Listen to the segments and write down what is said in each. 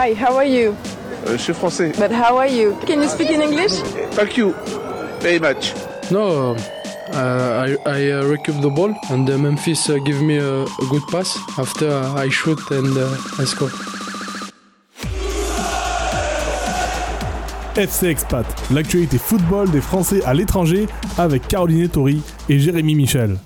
Hi, how are you? Euh, je suis français. But how are you? Can you speak in English? Thank you very much. No, uh, I, I uh, recoup the ball and uh, Memphis uh, give me a, a good pass. After uh, I shoot and uh, I score. FC Expat, l'actualité football des Français à l'étranger avec Caroline Tori et Jérémy Michel.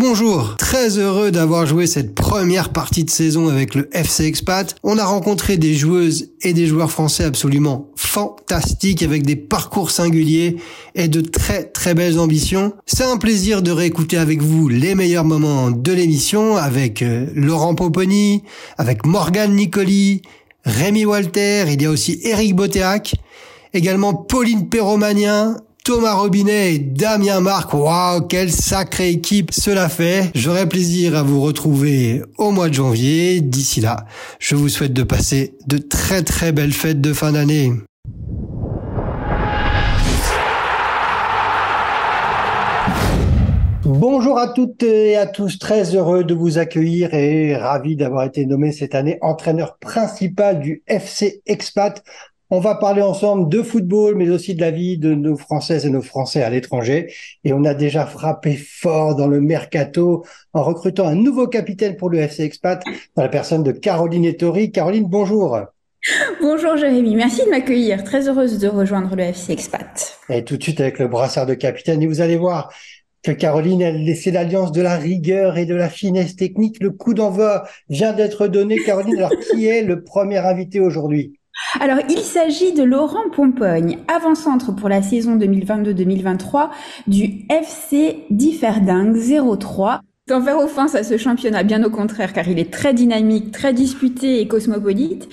Bonjour, très heureux d'avoir joué cette première partie de saison avec le FC Expat. On a rencontré des joueuses et des joueurs français absolument fantastiques avec des parcours singuliers et de très très belles ambitions. C'est un plaisir de réécouter avec vous les meilleurs moments de l'émission avec euh, Laurent Poponi, avec Morgane Nicoli, Rémi Walter, il y a aussi Eric Botéac, également Pauline Perromanien, Thomas Robinet et Damien Marc. Waouh, quelle sacrée équipe cela fait. J'aurai plaisir à vous retrouver au mois de janvier. D'ici là, je vous souhaite de passer de très très belles fêtes de fin d'année. Bonjour à toutes et à tous, très heureux de vous accueillir et ravi d'avoir été nommé cette année entraîneur principal du FC Expat. On va parler ensemble de football, mais aussi de la vie de nos Françaises et nos Français à l'étranger. Et on a déjà frappé fort dans le mercato en recrutant un nouveau capitaine pour le FC Expat, dans la personne de Caroline Ettori. Caroline, bonjour. Bonjour Jérémy, merci de m'accueillir. Très heureuse de rejoindre le FC Expat. Et tout de suite avec le brassard de capitaine. Et vous allez voir, que Caroline, elle laissait l'alliance de la rigueur et de la finesse technique. Le coup d'envoi vient d'être donné. Caroline, alors qui est le premier invité aujourd'hui? Alors, il s'agit de Laurent Pompogne, avant-centre pour la saison 2022-2023 du FC Differding 03. Sans faire offense à ce championnat, bien au contraire, car il est très dynamique, très disputé et cosmopolite,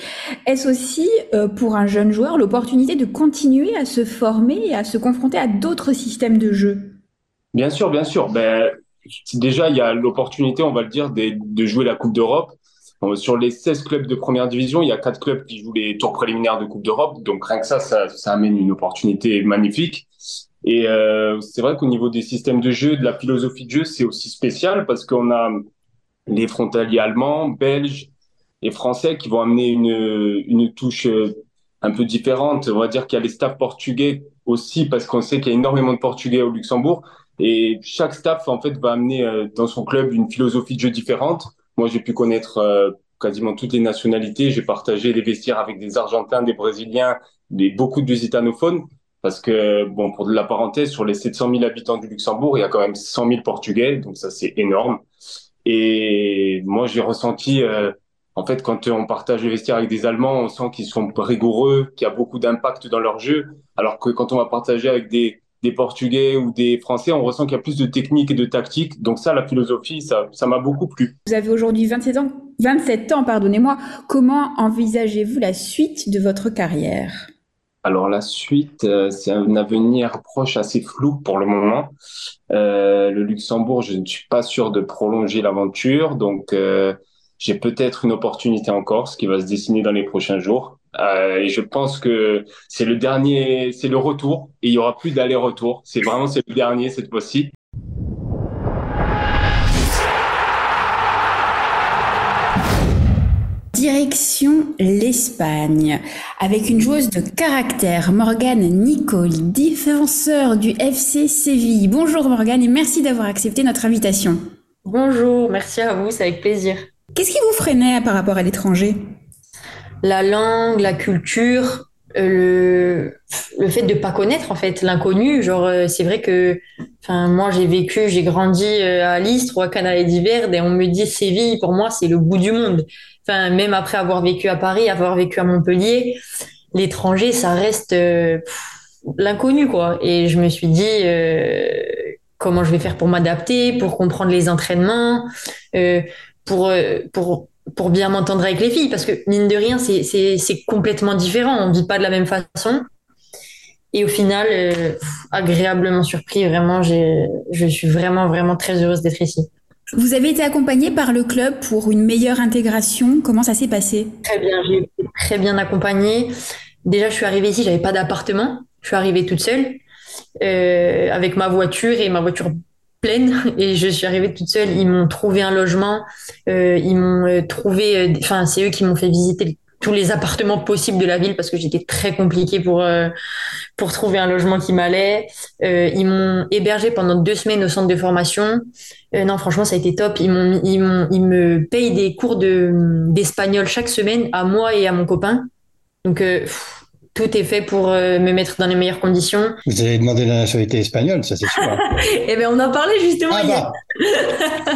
est-ce aussi, euh, pour un jeune joueur, l'opportunité de continuer à se former et à se confronter à d'autres systèmes de jeu? Bien sûr, bien sûr. Ben, déjà, il y a l'opportunité, on va le dire, de jouer la Coupe d'Europe. Sur les 16 clubs de première division, il y a quatre clubs qui jouent les tours préliminaires de Coupe d'Europe. Donc rien que ça, ça, amène une opportunité magnifique. Et euh, c'est vrai qu'au niveau des systèmes de jeu, de la philosophie de jeu, c'est aussi spécial parce qu'on a les frontaliers allemands, belges et français qui vont amener une, une touche euh, un peu différente. On va dire qu'il y a les staffs portugais aussi parce qu'on sait qu'il y a énormément de portugais au Luxembourg. Et chaque staff, en fait, va amener euh, dans son club une philosophie de jeu différente. Moi, j'ai pu connaître euh, quasiment toutes les nationalités. J'ai partagé les vestiaires avec des Argentins, des Brésiliens, des, beaucoup de lusitανophones. Parce que, bon, pour de la parenthèse, sur les 700 000 habitants du Luxembourg, il y a quand même 100 000 Portugais. Donc ça, c'est énorme. Et moi, j'ai ressenti, euh, en fait, quand on partage les vestiaires avec des Allemands, on sent qu'ils sont rigoureux, qu'il y a beaucoup d'impact dans leur jeu. Alors que quand on va partager avec des, des Portugais ou des Français, on ressent qu'il y a plus de technique et de tactique. Donc ça, la philosophie, ça, ça m'a beaucoup plu. Vous avez aujourd'hui 27 ans, 27 ans, pardonnez-moi. Comment envisagez-vous la suite de votre carrière? Alors la suite, euh, c'est un avenir proche assez flou pour le moment. Euh, le Luxembourg, je ne suis pas sûr de prolonger l'aventure, donc euh, j'ai peut-être une opportunité encore, ce qui va se dessiner dans les prochains jours. Euh, et je pense que c'est le dernier, c'est le retour. Et il y aura plus d'aller-retour. C'est vraiment c'est le dernier cette fois-ci. Direction l'Espagne, avec une joueuse de caractère, Morgane Nicole, défenseur du FC Séville. Bonjour Morgane et merci d'avoir accepté notre invitation. Bonjour, merci à vous, c'est avec plaisir. Qu'est-ce qui vous freinait par rapport à l'étranger? La langue, la culture, euh, le, fait de pas connaître en fait l'inconnu. Genre, euh, c'est vrai que, enfin, moi j'ai vécu, j'ai grandi euh, à Listre ou à Canal d'Hiver, et on me dit Séville, pour moi c'est le bout du monde. Enfin, même après avoir vécu à Paris, avoir vécu à Montpellier, l'étranger ça reste l'inconnu quoi. Et je me suis dit comment je vais faire pour m'adapter, pour comprendre les entraînements, pour pour pour bien m'entendre avec les filles, parce que mine de rien, c'est complètement différent. On ne vit pas de la même façon. Et au final, euh, agréablement surpris, vraiment, je suis vraiment, vraiment très heureuse d'être ici. Vous avez été accompagnée par le club pour une meilleure intégration. Comment ça s'est passé? Très bien, j'ai été très bien accompagnée. Déjà, je suis arrivée ici, j'avais pas d'appartement. Je suis arrivée toute seule euh, avec ma voiture et ma voiture et je suis arrivée toute seule. Ils m'ont trouvé un logement, euh, ils m'ont euh, trouvé, euh, enfin c'est eux qui m'ont fait visiter tous les appartements possibles de la ville parce que j'étais très compliquée pour pour trouver un logement qui m'allait. Ils m'ont hébergé pendant deux semaines au centre de formation. Non, franchement, ça a été top. Ils m'ont ils m'ont ils me payent des cours de d'espagnol chaque semaine à moi et à mon copain. Donc tout est fait pour euh, me mettre dans les meilleures conditions. Vous avez demandé la nationalité espagnole, ça c'est sûr. eh bien, on en parlait justement ah, hier. Bah.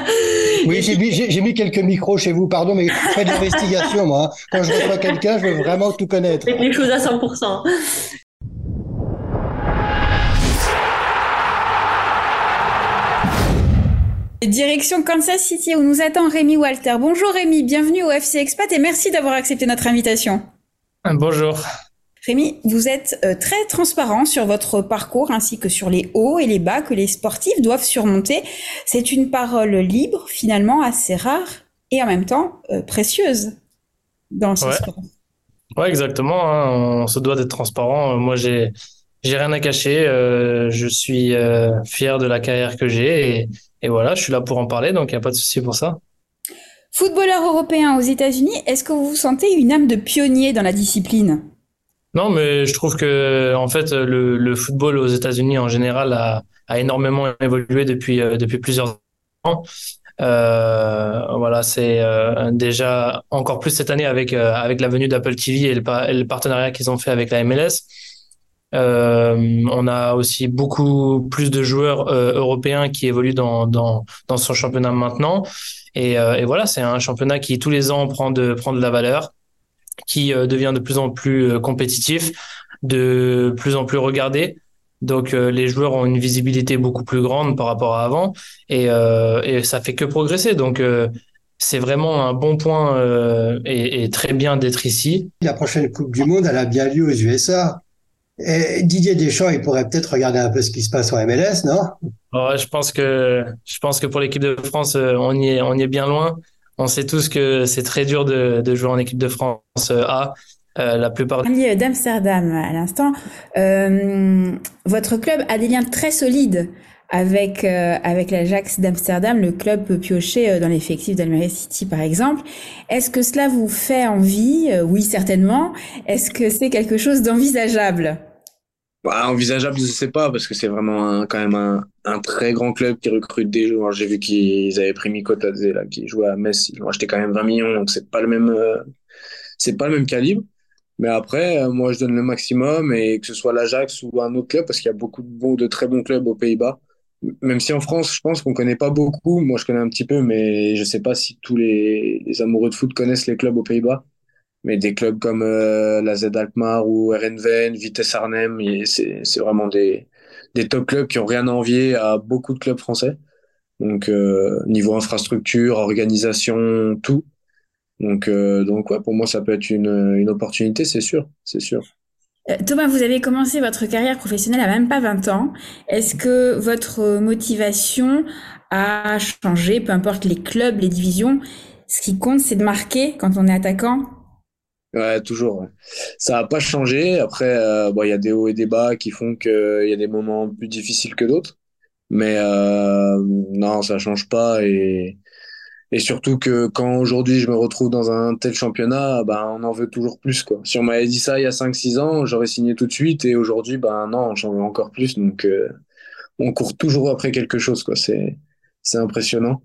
oui, j'ai mis, mis, quelques micros chez vous, pardon, mais je fais de l'investigation, moi. Quand je reçois quelqu'un, je veux vraiment tout connaître. Les choses à 100%. Direction Kansas City où nous attend Rémi Walter. Bonjour Rémi, bienvenue au FC Expat et merci d'avoir accepté notre invitation. Bonjour. Rémi, vous êtes euh, très transparent sur votre parcours ainsi que sur les hauts et les bas que les sportifs doivent surmonter. C'est une parole libre, finalement assez rare et en même temps euh, précieuse dans ce sport. Ouais, exactement. Hein. On se doit d'être transparent. Moi, j'ai j'ai rien à cacher. Euh, je suis fier de la carrière que j'ai et, et, voilà, je suis là pour en parler, donc il n'y a pas de souci pour ça. Footballeur européen aux États-Unis, est-ce que vous vous sentez une âme de pionnier dans la discipline? Non, mais je trouve que en fait le, football aux États-Unis en général a, énormément évolué depuis euh, depuis plusieurs ans. Euh, voilà, c'est euh, déjà encore plus cette année avec avec la venue d'Apple TV et le, partenariat qu'ils ont fait avec la MLS. on a aussi beaucoup plus de joueurs européens qui évoluent dans dans dans son championnat maintenant. Et, et voilà, c'est un championnat qui tous les ans prend de prend de la valeur qui euh, devient de plus en plus euh, compétitif, de plus en plus regardé. Donc euh, les joueurs ont une visibilité beaucoup plus grande par rapport à avant et, et ça fait que progresser. Donc c'est vraiment un bon point et, et, très bien d'être ici. La prochaine Coupe du Monde, elle a bien lieu aux USA. Et Didier Deschamps, il pourrait peut-être regarder un peu ce qui se passe en MLS, non? Ouais, Je pense que je pense que pour l'équipe de France, on y est on y est bien loin on sait tous que c'est très dur de, jouer en équipe de France A. Euh, la plupart d'Amsterdam à l'instant. Euh, votre club a des liens très solides avec euh, avec l'Ajax d'Amsterdam, le club peut piocher dans l'effectif d'Almeria City par exemple. Est-ce que cela vous fait envie? Oui, certainement. Est-ce que c'est quelque chose d'envisageable? Bah, envisageable, je sais pas, parce que c'est vraiment quand même un, un, très grand club qui recrute des joueurs. J'ai vu qu'ils avaient pris Mikotadze, qui jouait à Metz. Ils ont acheté quand même 20 millions, donc c'est pas le même, euh, pas le même calibre. Mais après, euh, moi, je donne le maximum et que ce soit l'Ajax ou un autre club, parce qu'il y a beaucoup de bons, de très bons clubs aux Pays-Bas. Même si en France, je pense qu'on connaît pas beaucoup. Moi, je connais un petit peu, mais je sais pas si tous les amoureux de foot connaissent les clubs aux Pays-Bas mais des clubs comme euh, la Z Alkmaar ou RNVN, Vitesse Arnhem, c'est vraiment des, des top clubs qui ont rien à envier à beaucoup de clubs français. Donc euh, niveau infrastructure, organisation, tout. Donc euh, donc ouais, pour moi ça peut être une, une opportunité, c'est sûr, c'est sûr. Thomas, vous avez commencé votre carrière professionnelle à même pas 20 ans. Est-ce que votre motivation a changé, peu importe les clubs, les divisions? Ce qui compte, c'est de marquer quand on est attaquant Ouais, toujours. Ça n'a pas changé. Après, euh, bon, il y a des hauts et des bas qui font qu'il y a des moments plus difficiles que d'autres. Mais euh, non, ça change pas. Et, et surtout que quand aujourd'hui je me retrouve dans un tel championnat, ben, on en veut toujours plus. Quoi. Si on m'avait dit ça il y a 5-6 ans, j'aurais signé tout de suite. Et aujourd'hui, ben non, j'en veux encore plus. Donc, euh, on court toujours après quelque chose. Quoi. C'est, c'est impressionnant.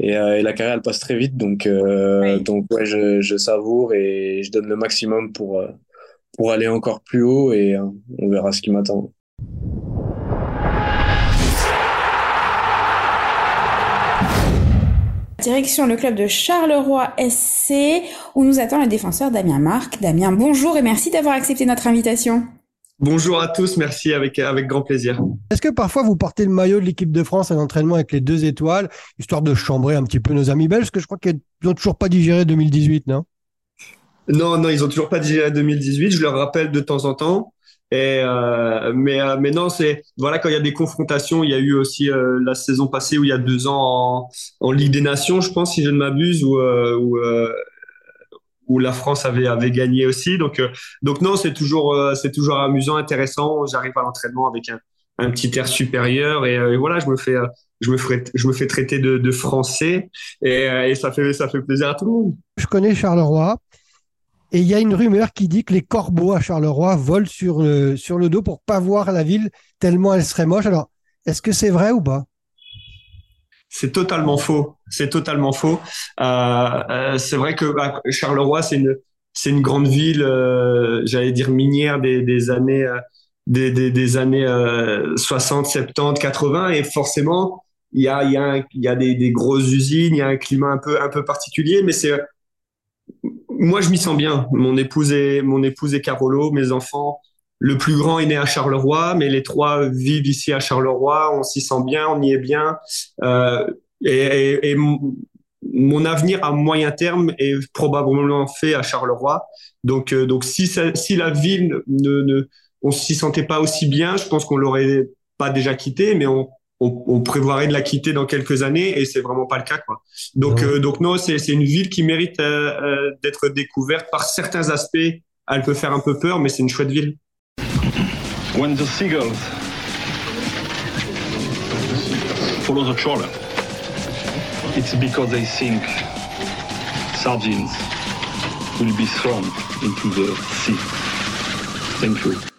Euh, et, la carrière elle passe très vite donc euh, donc ouais je, je, savoure et je donne le maximum pour euh, pour aller encore plus haut et on verra ce qui m'attend. Direction le club de Charleroi SC où nous attend le défenseur Damien Marc. Damien, bonjour et merci d'avoir accepté notre invitation. Bonjour à tous, merci avec, avec grand plaisir. Est-ce que parfois vous portez le maillot de l'équipe de France à l'entraînement avec les deux étoiles, histoire de chambrer un petit peu nos amis belges Parce que je crois qu'ils n'ont toujours pas digéré 2018, non? Non, non, ils ont toujours pas digéré 2018. Je leur rappelle de temps en temps. Et euh, mais euh, mais non, c'est voilà quand il y a des confrontations, il y a eu aussi euh, la saison passée où il y a deux ans en, en Ligue des Nations, je pense si je ne m'abuse, où, où où la France avait, gagné aussi. Donc, euh, non, c'est toujours, euh, c'est toujours amusant, intéressant. J'arrive à l'entraînement avec un, petit air supérieur et, euh, voilà, je me fais, traiter de, français et, et, ça fait, plaisir à tout le monde. Je connais Charleroi. Et il y a une rumeur qui dit que les corbeaux à Charleroi volent sur le, sur le dos pour pas voir la ville tellement elle serait moche. Alors, est-ce que c'est vrai ou pas? C'est totalement faux. C'est totalement faux. Euh, euh, c'est vrai que bah, Charleroi, c'est une, c'est une grande ville, euh, j'allais dire minière des, des années, euh, des, des, des années 60, 70, 80, et forcément, il y a, il y a, il y a des, des grosses usines, il y a un climat un peu, un peu particulier, mais c'est, moi, je m'y sens bien. Mon épouse est, mon épouse est Carolo, mes enfants. Le plus grand est né à Charleroi, mais les trois vivent ici à Charleroi. On s'y sent bien, on y est bien. Euh, et, et, et mon avenir à moyen terme est probablement fait à Charleroi. Donc, euh, donc si, ça, si la ville ne, ne on s'y sentait pas aussi bien, je pense qu'on l'aurait pas déjà quitté, mais on, on, on, prévoirait de la quitter dans quelques années et c'est vraiment pas le cas quoi. Donc euh, donc non, c'est c'est une ville qui mérite euh, euh, d'être découverte par certains aspects. Elle peut faire un peu peur, mais c'est une chouette ville. When the seagulls follow the trawler, it's because they think sardines will be thrown into the sea. Thank you.